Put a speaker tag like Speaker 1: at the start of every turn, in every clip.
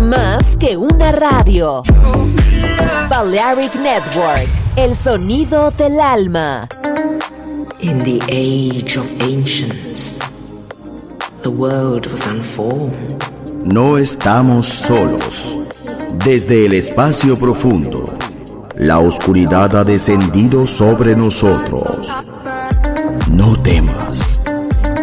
Speaker 1: Más que una radio. Balearic Network, el sonido del alma.
Speaker 2: In the age of ancients, the world was unformed.
Speaker 3: No estamos solos. Desde el espacio profundo, la oscuridad ha descendido sobre nosotros. No temas,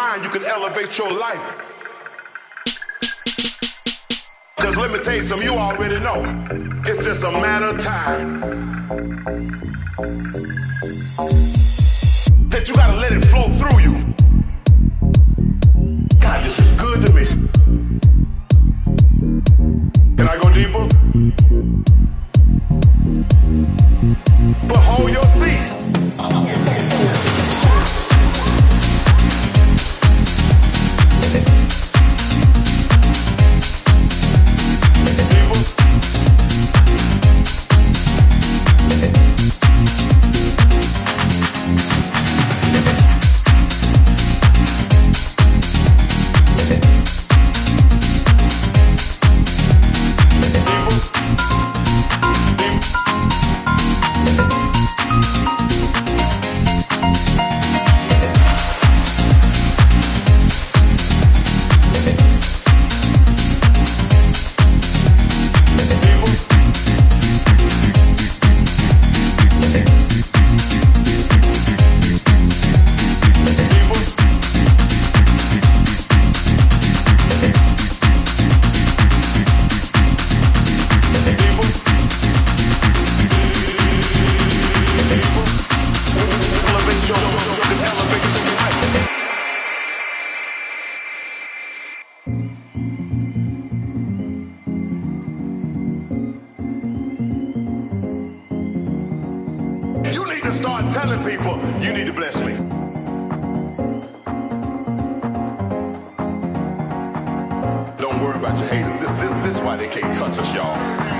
Speaker 4: Elevate your life. Cause let me tell you something, you already know. It's just a matter of time. That you gotta let it flow through you. God, this is good to me. Telling people, you need to bless me. Don't worry about your haters. This,
Speaker 5: this, this why they can't touch us, y'all.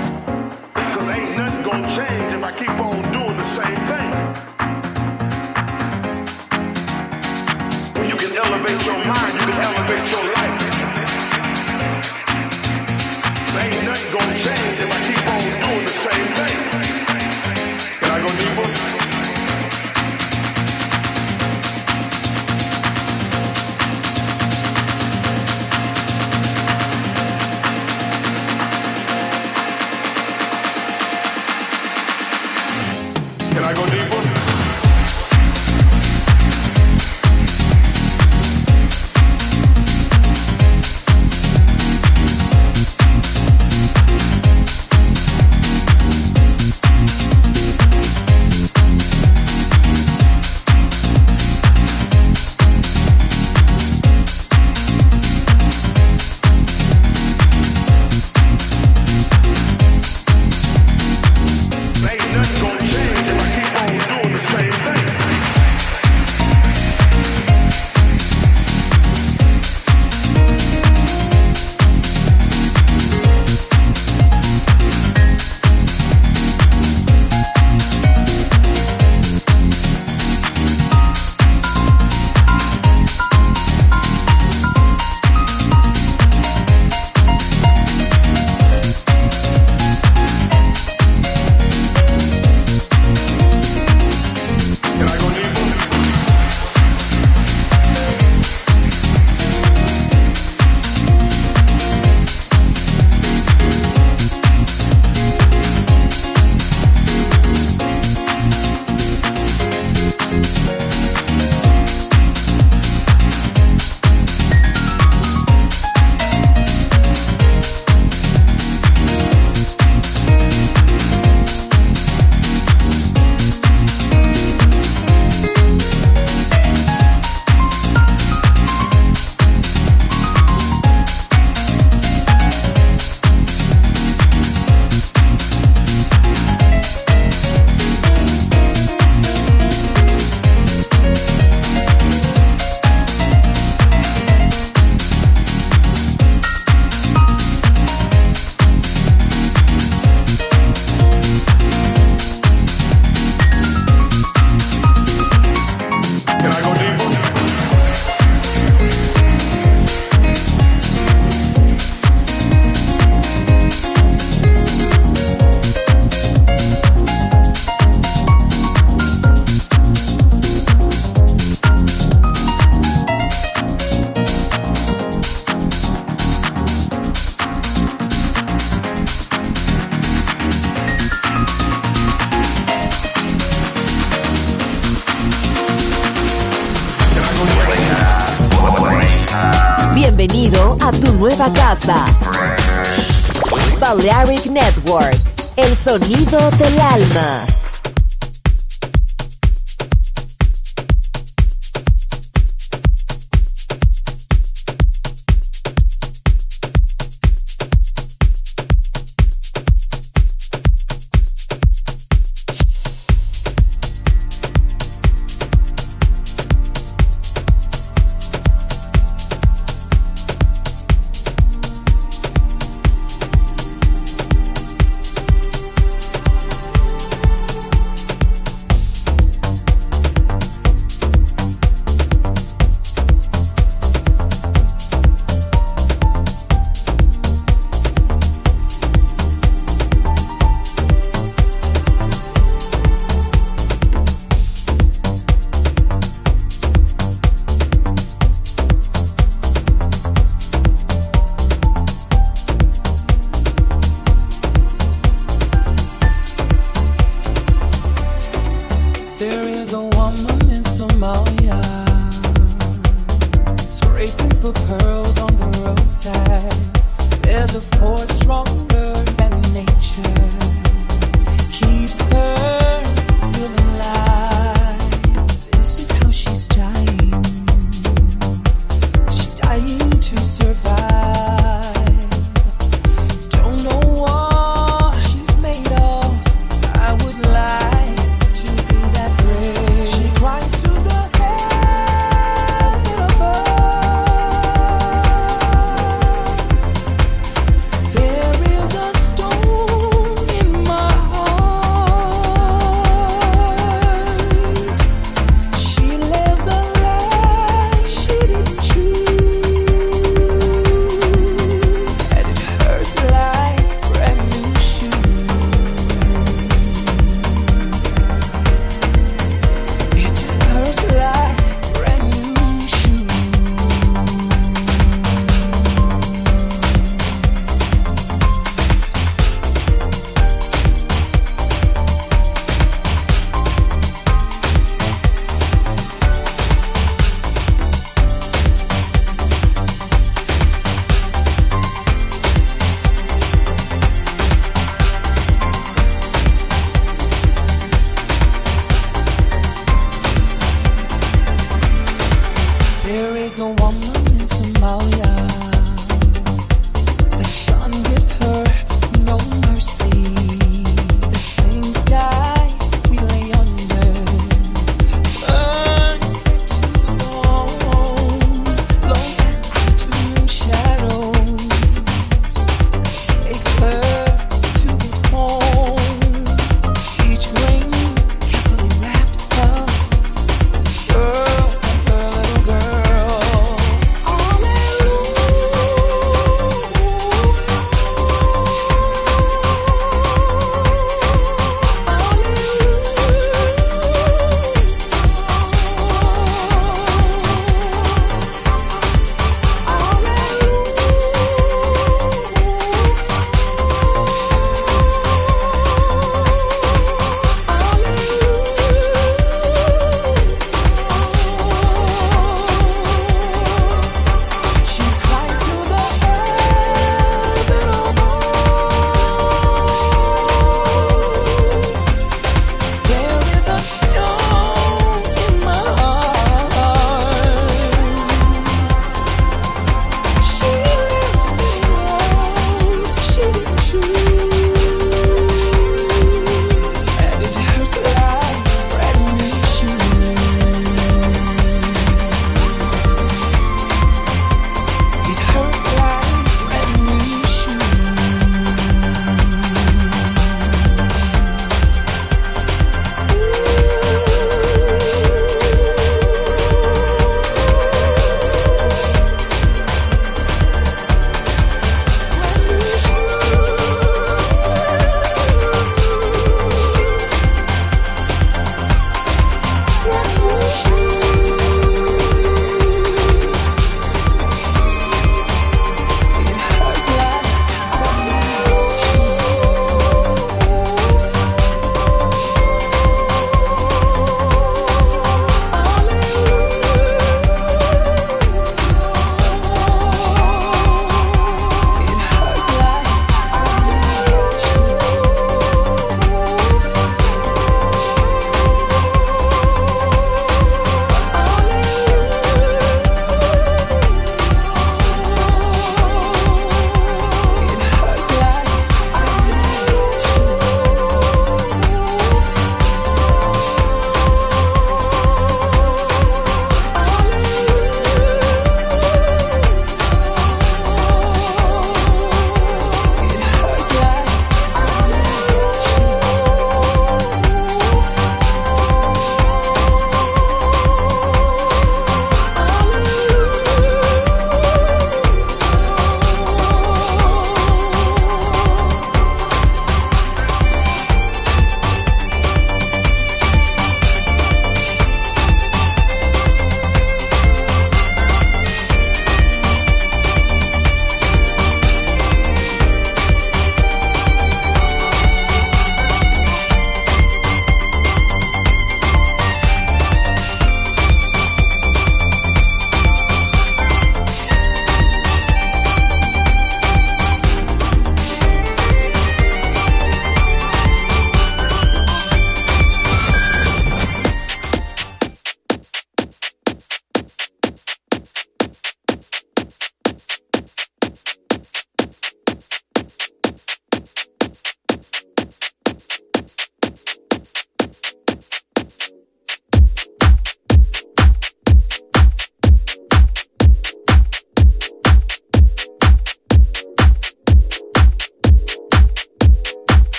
Speaker 5: Sonido del alma.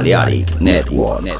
Speaker 3: Balearic Network.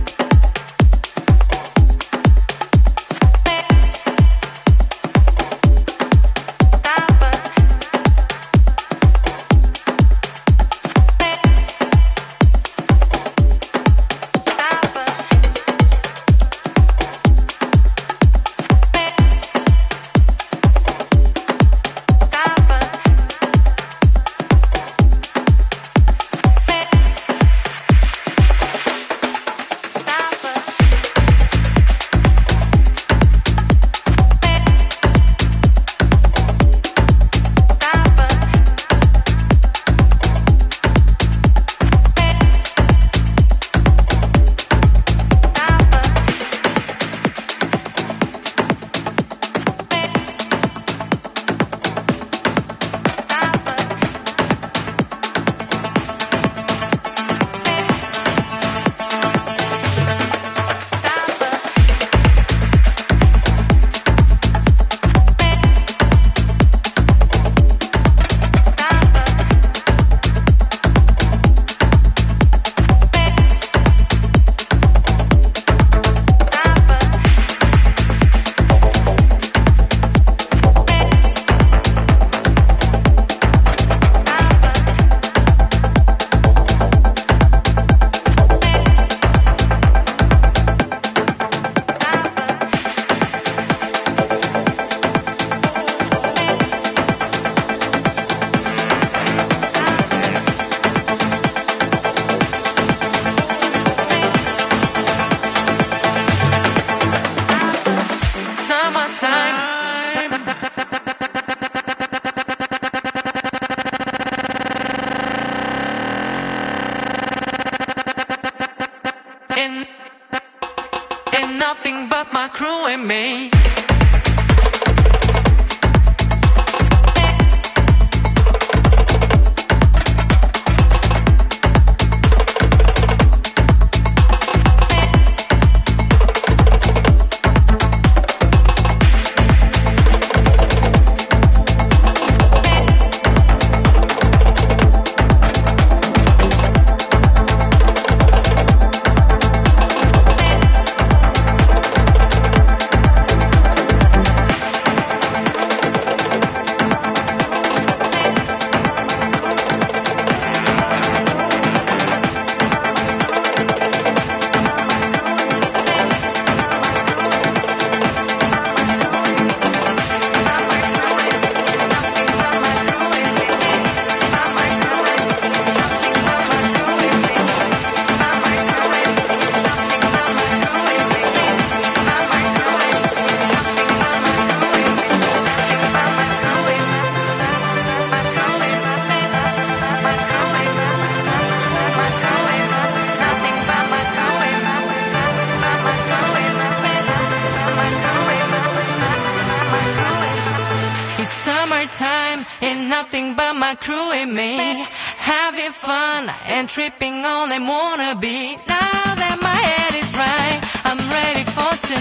Speaker 6: summertime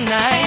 Speaker 6: night.